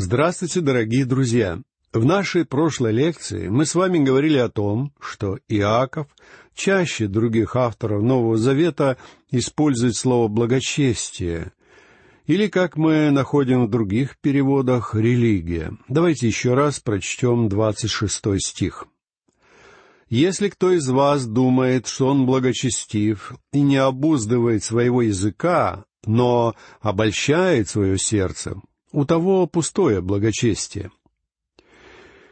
Здравствуйте, дорогие друзья! В нашей прошлой лекции мы с вами говорили о том, что Иаков чаще других авторов Нового Завета использует слово «благочестие», или, как мы находим в других переводах, «религия». Давайте еще раз прочтем двадцать шестой стих. «Если кто из вас думает, что он благочестив и не обуздывает своего языка, но обольщает свое сердце, у того пустое благочестие.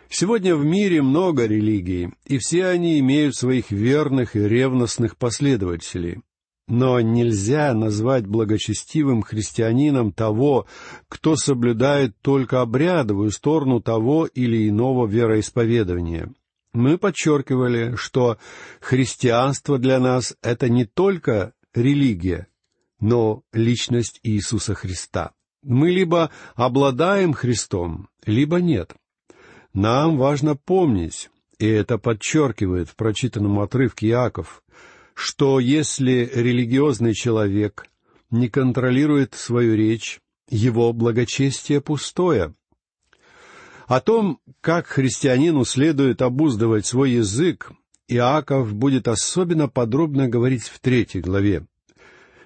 Сегодня в мире много религий, и все они имеют своих верных и ревностных последователей. Но нельзя назвать благочестивым христианином того, кто соблюдает только обрядовую сторону того или иного вероисповедания. Мы подчеркивали, что христианство для нас — это не только религия, но личность Иисуса Христа. Мы либо обладаем Христом, либо нет. Нам важно помнить, и это подчеркивает в прочитанном отрывке Иаков, что если религиозный человек не контролирует свою речь, его благочестие пустое. О том, как христианину следует обуздывать свой язык, Иаков будет особенно подробно говорить в третьей главе.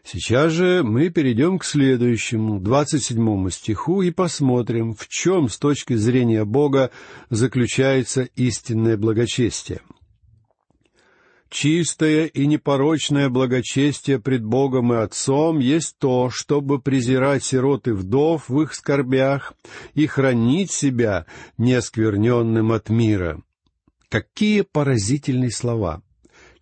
Сейчас же мы перейдем к следующему, двадцать седьмому стиху, и посмотрим, в чем с точки зрения Бога заключается истинное благочестие. Чистое и непорочное благочестие пред Богом и Отцом есть то, чтобы презирать сирот и вдов в их скорбях и хранить себя неоскверненным от мира. Какие поразительные слова!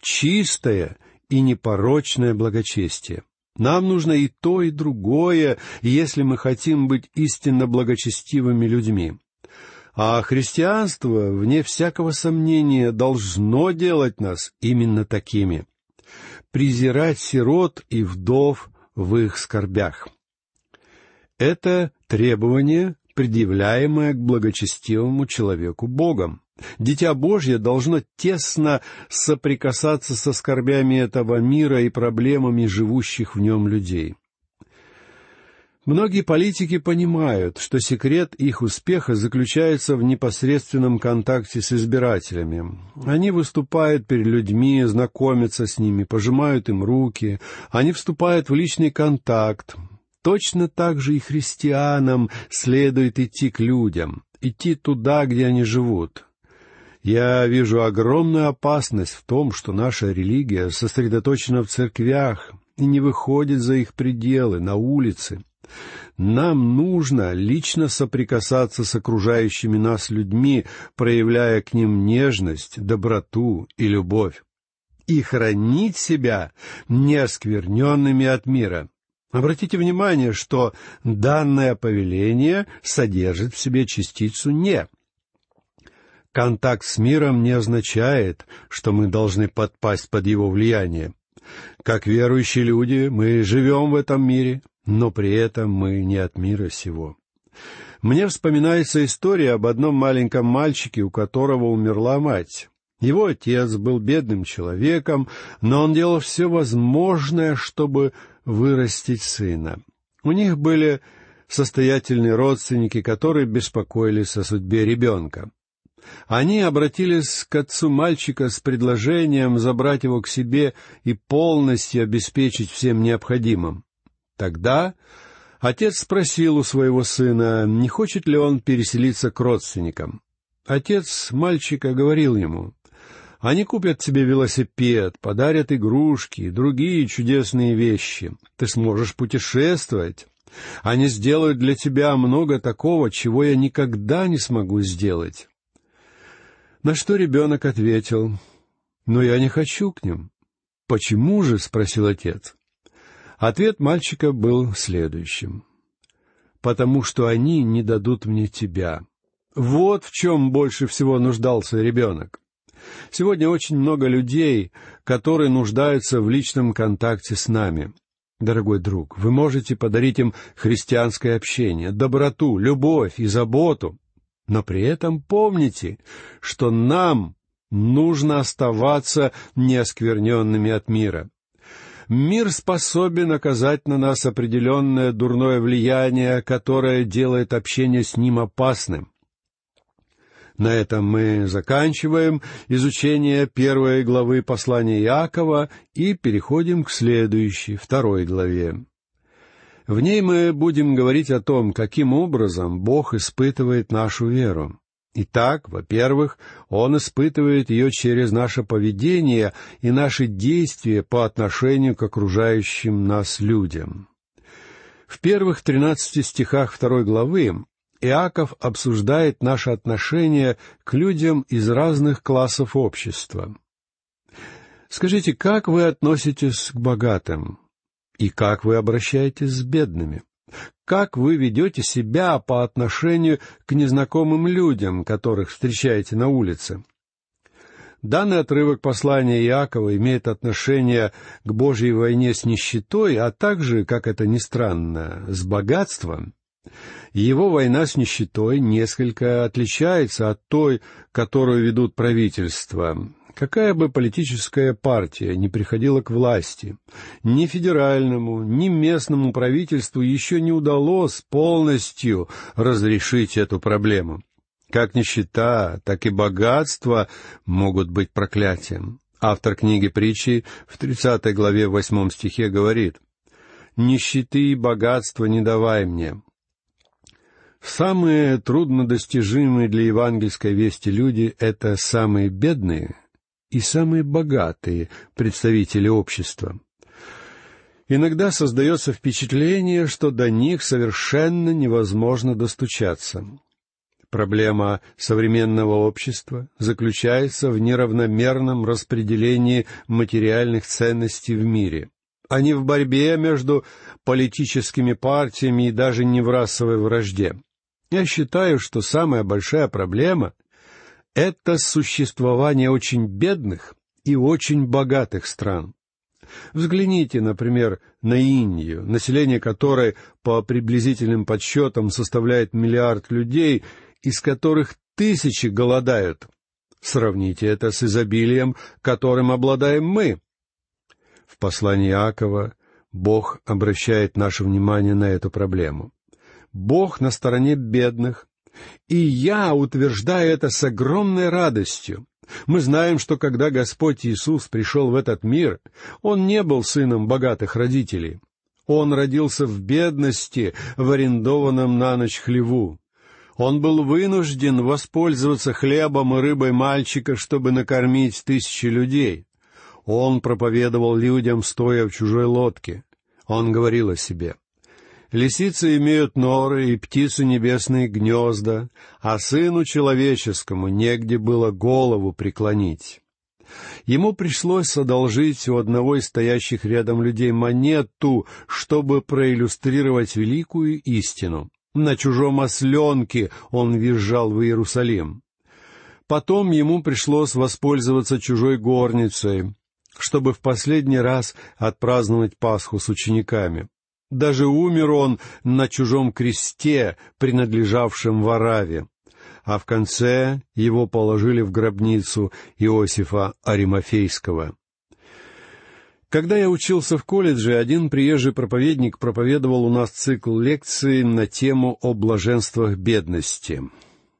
Чистое и непорочное благочестие. Нам нужно и то, и другое, если мы хотим быть истинно благочестивыми людьми. А христианство, вне всякого сомнения, должно делать нас именно такими. Презирать сирот и вдов в их скорбях. Это требование, предъявляемое к благочестивому человеку Богом. Дитя Божье должно тесно соприкасаться со скорбями этого мира и проблемами живущих в нем людей. Многие политики понимают, что секрет их успеха заключается в непосредственном контакте с избирателями. Они выступают перед людьми, знакомятся с ними, пожимают им руки, они вступают в личный контакт. Точно так же и христианам следует идти к людям, идти туда, где они живут — я вижу огромную опасность в том, что наша религия сосредоточена в церквях и не выходит за их пределы, на улицы. Нам нужно лично соприкасаться с окружающими нас людьми, проявляя к ним нежность, доброту и любовь. И хранить себя неоскверненными от мира. Обратите внимание, что данное повеление содержит в себе частицу «не». Контакт с миром не означает, что мы должны подпасть под его влияние. Как верующие люди мы живем в этом мире, но при этом мы не от мира сего. Мне вспоминается история об одном маленьком мальчике, у которого умерла мать. Его отец был бедным человеком, но он делал все возможное, чтобы вырастить сына. У них были состоятельные родственники, которые беспокоились о судьбе ребенка. Они обратились к отцу мальчика с предложением забрать его к себе и полностью обеспечить всем необходимым. Тогда отец спросил у своего сына, не хочет ли он переселиться к родственникам. Отец мальчика говорил ему, «Они купят тебе велосипед, подарят игрушки и другие чудесные вещи. Ты сможешь путешествовать. Они сделают для тебя много такого, чего я никогда не смогу сделать. На что ребенок ответил, «Но я не хочу к ним». «Почему же?» — спросил отец. Ответ мальчика был следующим. «Потому что они не дадут мне тебя». Вот в чем больше всего нуждался ребенок. Сегодня очень много людей, которые нуждаются в личном контакте с нами. Дорогой друг, вы можете подарить им христианское общение, доброту, любовь и заботу. Но при этом помните, что нам нужно оставаться неоскверненными от мира. Мир способен оказать на нас определенное дурное влияние, которое делает общение с ним опасным. На этом мы заканчиваем изучение первой главы послания Иакова и переходим к следующей, второй главе. В ней мы будем говорить о том, каким образом Бог испытывает нашу веру. Итак, во-первых, Он испытывает ее через наше поведение и наши действия по отношению к окружающим нас людям. В первых тринадцати стихах второй главы Иаков обсуждает наше отношение к людям из разных классов общества. Скажите, как вы относитесь к богатым? И как вы обращаетесь с бедными? Как вы ведете себя по отношению к незнакомым людям, которых встречаете на улице? Данный отрывок послания Иакова имеет отношение к Божьей войне с нищетой, а также, как это ни странно, с богатством. Его война с нищетой несколько отличается от той, которую ведут правительства. Какая бы политическая партия ни приходила к власти, ни федеральному, ни местному правительству еще не удалось полностью разрешить эту проблему. Как нищета, так и богатство могут быть проклятием. Автор книги притчи в 30 главе 8 стихе говорит «Нищеты и богатства не давай мне, Самые труднодостижимые для евангельской вести люди — это самые бедные и самые богатые представители общества. Иногда создается впечатление, что до них совершенно невозможно достучаться. Проблема современного общества заключается в неравномерном распределении материальных ценностей в мире, а не в борьбе между политическими партиями и даже не в расовой вражде. Я считаю, что самая большая проблема — это существование очень бедных и очень богатых стран. Взгляните, например, на Индию, население которой по приблизительным подсчетам составляет миллиард людей, из которых тысячи голодают. Сравните это с изобилием, которым обладаем мы. В послании Иакова Бог обращает наше внимание на эту проблему. Бог на стороне бедных, и я утверждаю это с огромной радостью. Мы знаем, что когда Господь Иисус пришел в этот мир, Он не был сыном богатых родителей. Он родился в бедности, в арендованном на ночь хлеву. Он был вынужден воспользоваться хлебом и рыбой мальчика, чтобы накормить тысячи людей. Он проповедовал людям, стоя в чужой лодке. Он говорил о себе. Лисицы имеют норы и птицы небесные гнезда, а сыну человеческому негде было голову преклонить. Ему пришлось одолжить у одного из стоящих рядом людей монету, чтобы проиллюстрировать великую истину. На чужом осленке он въезжал в Иерусалим. Потом ему пришлось воспользоваться чужой горницей, чтобы в последний раз отпраздновать Пасху с учениками. Даже умер он на чужом кресте, принадлежавшем Вараве. А в конце его положили в гробницу Иосифа Аримофейского. Когда я учился в колледже, один приезжий проповедник проповедовал у нас цикл лекций на тему о блаженствах бедности.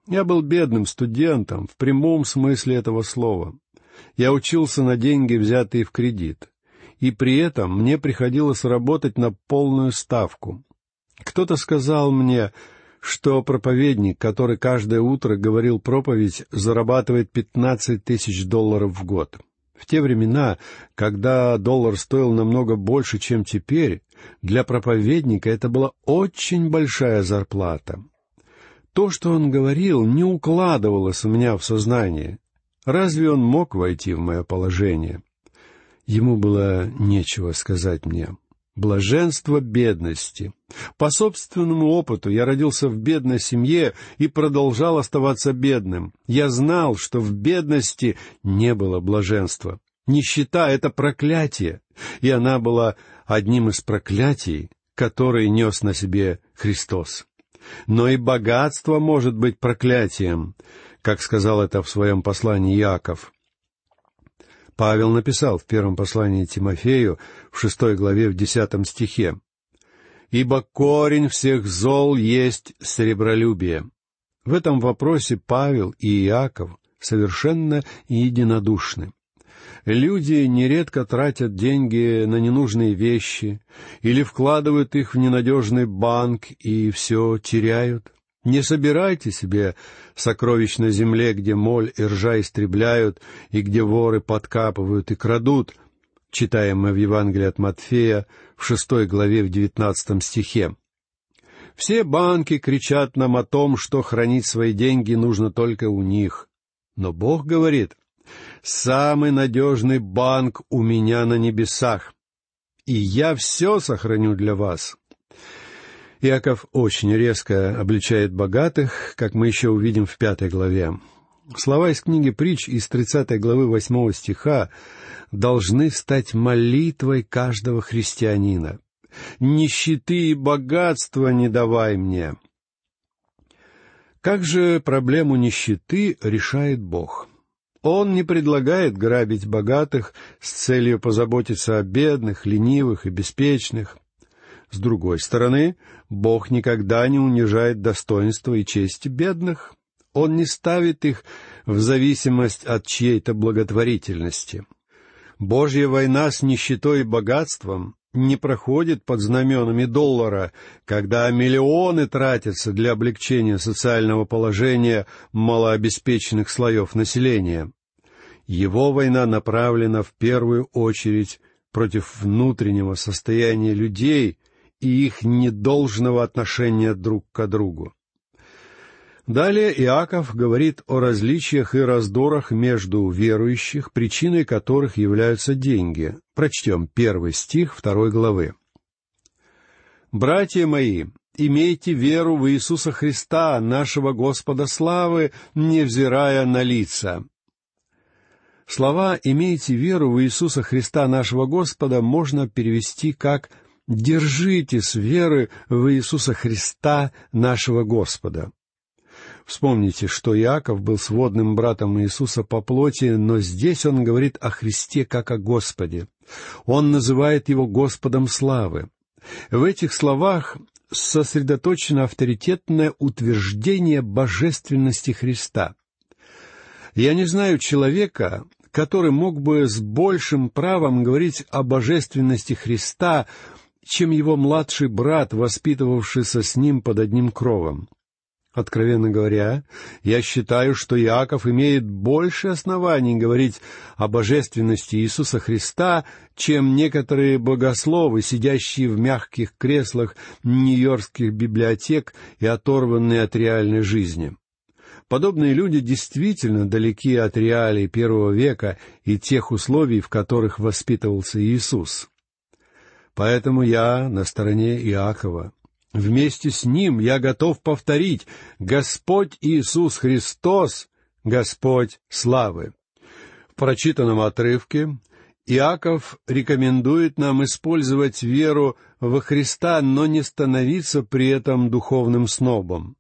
Я был бедным студентом в прямом смысле этого слова. Я учился на деньги, взятые в кредит и при этом мне приходилось работать на полную ставку. Кто-то сказал мне, что проповедник, который каждое утро говорил проповедь, зарабатывает пятнадцать тысяч долларов в год. В те времена, когда доллар стоил намного больше, чем теперь, для проповедника это была очень большая зарплата. То, что он говорил, не укладывалось у меня в сознание. Разве он мог войти в мое положение? Ему было нечего сказать мне. Блаженство бедности. По собственному опыту я родился в бедной семье и продолжал оставаться бедным. Я знал, что в бедности не было блаженства. Нищета — это проклятие, и она была одним из проклятий, которые нес на себе Христос. Но и богатство может быть проклятием, как сказал это в своем послании Яков. Павел написал в первом послании Тимофею в шестой главе в десятом стихе «Ибо корень всех зол есть сребролюбие». В этом вопросе Павел и Иаков совершенно единодушны. Люди нередко тратят деньги на ненужные вещи или вкладывают их в ненадежный банк и все теряют. Не собирайте себе сокровищ на земле, где моль и ржа истребляют, и где воры подкапывают и крадут, читаем мы в Евангелии от Матфея в шестой главе в девятнадцатом стихе. Все банки кричат нам о том, что хранить свои деньги нужно только у них. Но Бог говорит, «Самый надежный банк у меня на небесах, и я все сохраню для вас». Иаков очень резко обличает богатых, как мы еще увидим в пятой главе. Слова из книги «Притч» из тридцатой главы восьмого стиха должны стать молитвой каждого христианина. «Нищеты и богатства не давай мне». Как же проблему нищеты решает Бог? Он не предлагает грабить богатых с целью позаботиться о бедных, ленивых и беспечных. С другой стороны, Бог никогда не унижает достоинства и честь бедных. Он не ставит их в зависимость от чьей-то благотворительности. Божья война с нищетой и богатством не проходит под знаменами доллара, когда миллионы тратятся для облегчения социального положения малообеспеченных слоев населения. Его война направлена в первую очередь против внутреннего состояния людей и их недолжного отношения друг к другу. Далее Иаков говорит о различиях и раздорах между верующих, причиной которых являются деньги. Прочтем первый стих второй главы. «Братья мои, имейте веру в Иисуса Христа, нашего Господа славы, невзирая на лица». Слова «имейте веру в Иисуса Христа, нашего Господа» можно перевести как Держитесь веры в Иисуса Христа, нашего Господа. Вспомните, что Иаков был сводным братом Иисуса по плоти, но здесь он говорит о Христе как о Господе. Он называет его Господом славы. В этих словах сосредоточено авторитетное утверждение божественности Христа. Я не знаю человека, который мог бы с большим правом говорить о божественности Христа, чем его младший брат, воспитывавшийся с ним под одним кровом. Откровенно говоря, я считаю, что Иаков имеет больше оснований говорить о божественности Иисуса Христа, чем некоторые богословы, сидящие в мягких креслах нью-йоркских библиотек и оторванные от реальной жизни. Подобные люди действительно далеки от реалий первого века и тех условий, в которых воспитывался Иисус. Поэтому я на стороне Иакова. Вместе с ним я готов повторить «Господь Иисус Христос, Господь славы». В прочитанном отрывке Иаков рекомендует нам использовать веру во Христа, но не становиться при этом духовным снобом.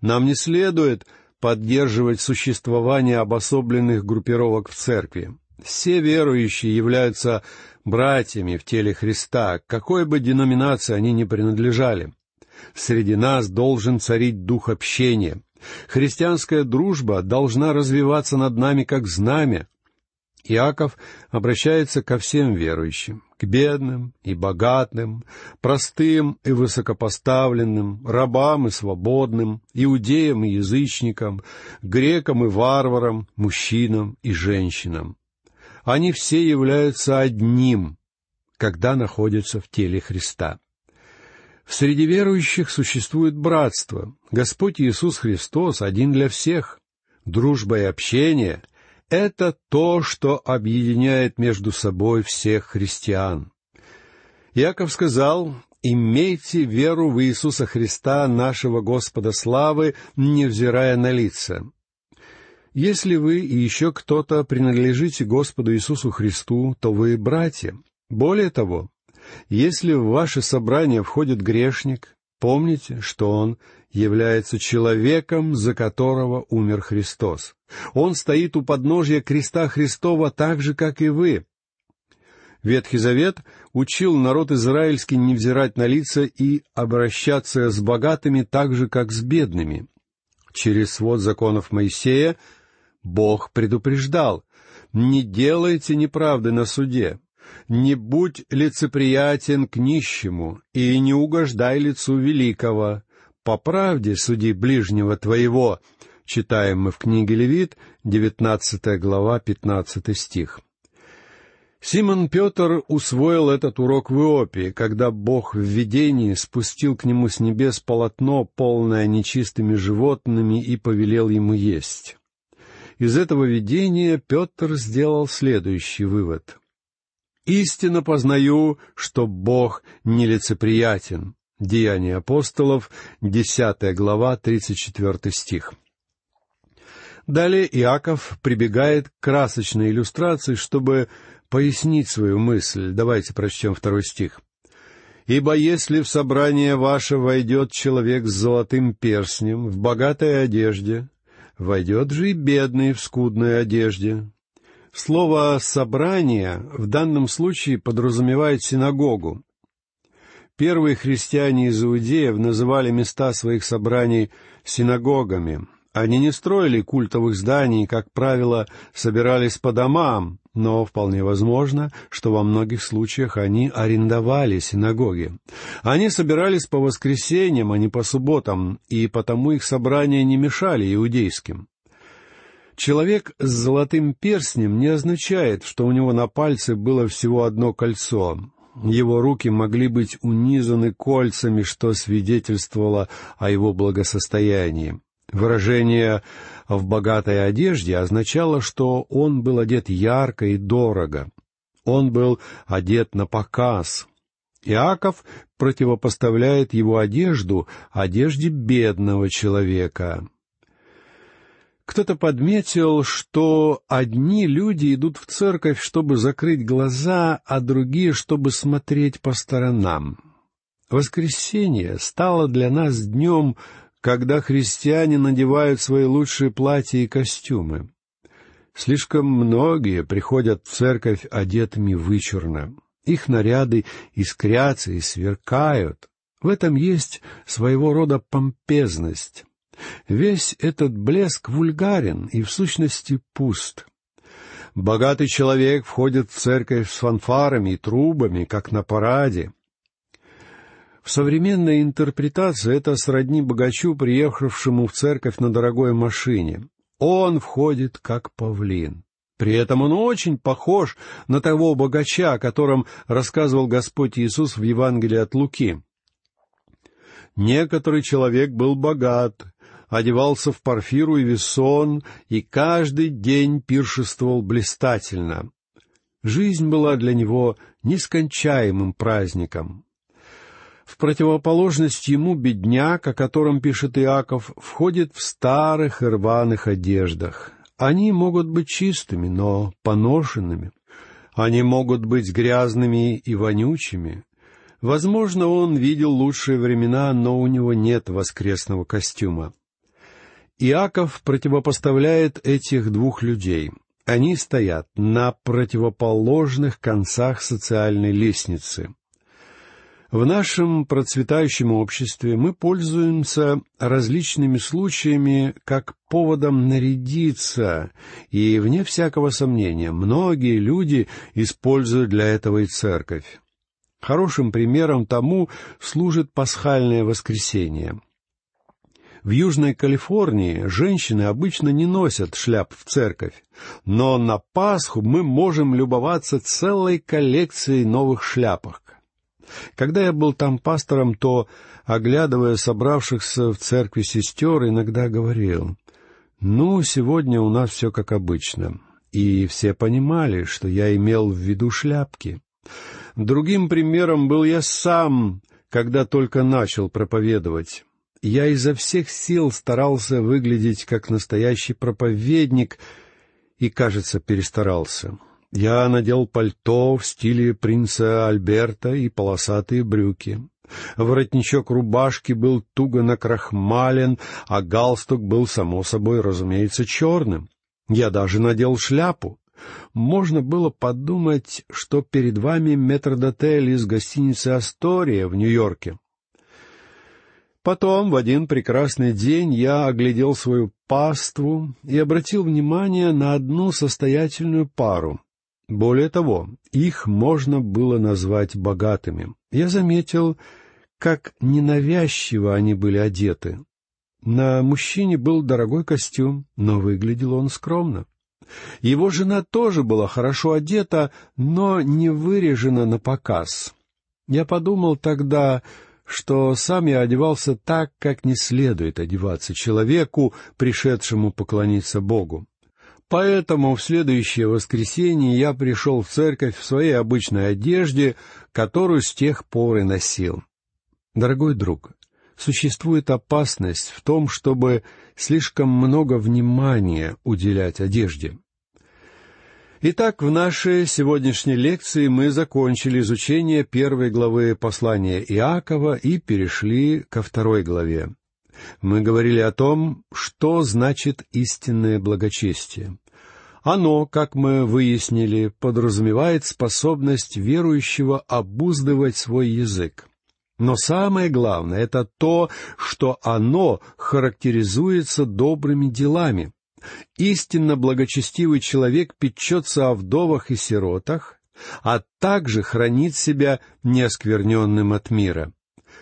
Нам не следует поддерживать существование обособленных группировок в церкви. Все верующие являются братьями в теле Христа, какой бы деноминации они ни принадлежали. Среди нас должен царить дух общения. Христианская дружба должна развиваться над нами как знамя. Иаков обращается ко всем верующим, к бедным и богатым, простым и высокопоставленным, рабам и свободным, иудеям и язычникам, грекам и варварам, мужчинам и женщинам. Они все являются одним, когда находятся в теле Христа. Среди верующих существует братство. Господь Иисус Христос один для всех. Дружба и общение — это то, что объединяет между собой всех христиан. Яков сказал, «Имейте веру в Иисуса Христа, нашего Господа славы, невзирая на лица». Если вы и еще кто-то принадлежите Господу Иисусу Христу, то вы братья. Более того, если в ваше собрание входит грешник, Помните, что он является человеком, за которого умер Христос. Он стоит у подножия креста Христова так же, как и вы. Ветхий Завет учил народ израильский не взирать на лица и обращаться с богатыми так же, как с бедными. Через свод законов Моисея Бог предупреждал, «Не делайте неправды на суде, не будь лицеприятен к нищему и не угождай лицу великого, по правде суди ближнего твоего», читаем мы в книге Левит, 19 глава, 15 стих. Симон Петр усвоил этот урок в Иопии, когда Бог в видении спустил к нему с небес полотно, полное нечистыми животными, и повелел ему есть. Из этого видения Петр сделал следующий вывод. «Истинно познаю, что Бог нелицеприятен». Деяния апостолов, десятая глава, тридцать четвертый стих. Далее Иаков прибегает к красочной иллюстрации, чтобы пояснить свою мысль. Давайте прочтем второй стих. «Ибо если в собрание ваше войдет человек с золотым перстнем, в богатой одежде, войдет же и бедный в скудной одежде». Слово «собрание» в данном случае подразумевает синагогу. Первые христиане из Иудеев называли места своих собраний синагогами. Они не строили культовых зданий, как правило, собирались по домам, но вполне возможно, что во многих случаях они арендовали синагоги. Они собирались по воскресеньям, а не по субботам, и потому их собрания не мешали иудейским. Человек с золотым перстнем не означает, что у него на пальце было всего одно кольцо. Его руки могли быть унизаны кольцами, что свидетельствовало о его благосостоянии. Выражение в богатой одежде означало, что он был одет ярко и дорого. Он был одет на показ. Иаков противопоставляет его одежду одежде бедного человека. Кто-то подметил, что одни люди идут в церковь, чтобы закрыть глаза, а другие, чтобы смотреть по сторонам. Воскресенье стало для нас днем когда христиане надевают свои лучшие платья и костюмы. Слишком многие приходят в церковь одетыми вычурно. Их наряды искрятся и сверкают. В этом есть своего рода помпезность. Весь этот блеск вульгарен и в сущности пуст. Богатый человек входит в церковь с фанфарами и трубами, как на параде. В современной интерпретации это сродни богачу, приехавшему в церковь на дорогой машине. Он входит как павлин. При этом он очень похож на того богача, о котором рассказывал Господь Иисус в Евангелии от Луки. Некоторый человек был богат, одевался в парфиру и весон, и каждый день пиршествовал блистательно. Жизнь была для него нескончаемым праздником. В противоположность ему бедняк, о котором пишет Иаков, входит в старых и рваных одеждах. Они могут быть чистыми, но поношенными. Они могут быть грязными и вонючими. Возможно, он видел лучшие времена, но у него нет воскресного костюма. Иаков противопоставляет этих двух людей. Они стоят на противоположных концах социальной лестницы. В нашем процветающем обществе мы пользуемся различными случаями как поводом нарядиться, и, вне всякого сомнения, многие люди используют для этого и церковь. Хорошим примером тому служит пасхальное воскресенье. В Южной Калифорнии женщины обычно не носят шляп в церковь, но на Пасху мы можем любоваться целой коллекцией новых шляпок. Когда я был там пастором, то, оглядывая собравшихся в церкви сестер, иногда говорил, «Ну, сегодня у нас все как обычно». И все понимали, что я имел в виду шляпки. Другим примером был я сам, когда только начал проповедовать. Я изо всех сил старался выглядеть как настоящий проповедник и, кажется, перестарался. Я надел пальто в стиле принца Альберта и полосатые брюки. Воротничок рубашки был туго накрахмален, а галстук был, само собой, разумеется, черным. Я даже надел шляпу. Можно было подумать, что перед вами метрдотель из гостиницы «Астория» в Нью-Йорке. Потом, в один прекрасный день, я оглядел свою паству и обратил внимание на одну состоятельную пару. Более того, их можно было назвать богатыми. Я заметил, как ненавязчиво они были одеты. На мужчине был дорогой костюм, но выглядел он скромно. Его жена тоже была хорошо одета, но не вырежена на показ. Я подумал тогда, что сам я одевался так, как не следует одеваться человеку, пришедшему поклониться Богу. Поэтому в следующее воскресенье я пришел в церковь в своей обычной одежде, которую с тех пор и носил. Дорогой друг, существует опасность в том, чтобы слишком много внимания уделять одежде. Итак, в нашей сегодняшней лекции мы закончили изучение первой главы послания Иакова и перешли ко второй главе. Мы говорили о том, что значит истинное благочестие. Оно, как мы выяснили, подразумевает способность верующего обуздывать свой язык. Но самое главное — это то, что оно характеризуется добрыми делами. Истинно благочестивый человек печется о вдовах и сиротах, а также хранит себя неоскверненным от мира.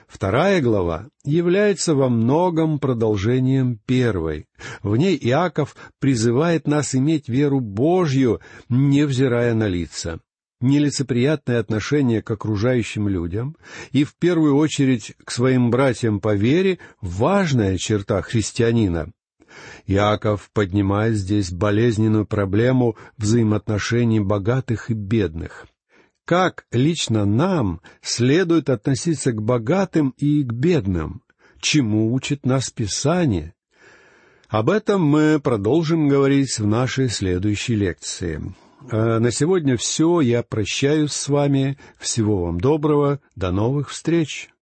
Вторая глава является во многом продолжением первой. В ней Иаков призывает нас иметь веру Божью, невзирая на лица нелицеприятное отношение к окружающим людям и, в первую очередь, к своим братьям по вере — важная черта христианина. Иаков поднимает здесь болезненную проблему взаимоотношений богатых и бедных. Как лично нам следует относиться к богатым и к бедным? Чему учит нас Писание? Об этом мы продолжим говорить в нашей следующей лекции. А на сегодня все. Я прощаюсь с вами. Всего вам доброго. До новых встреч.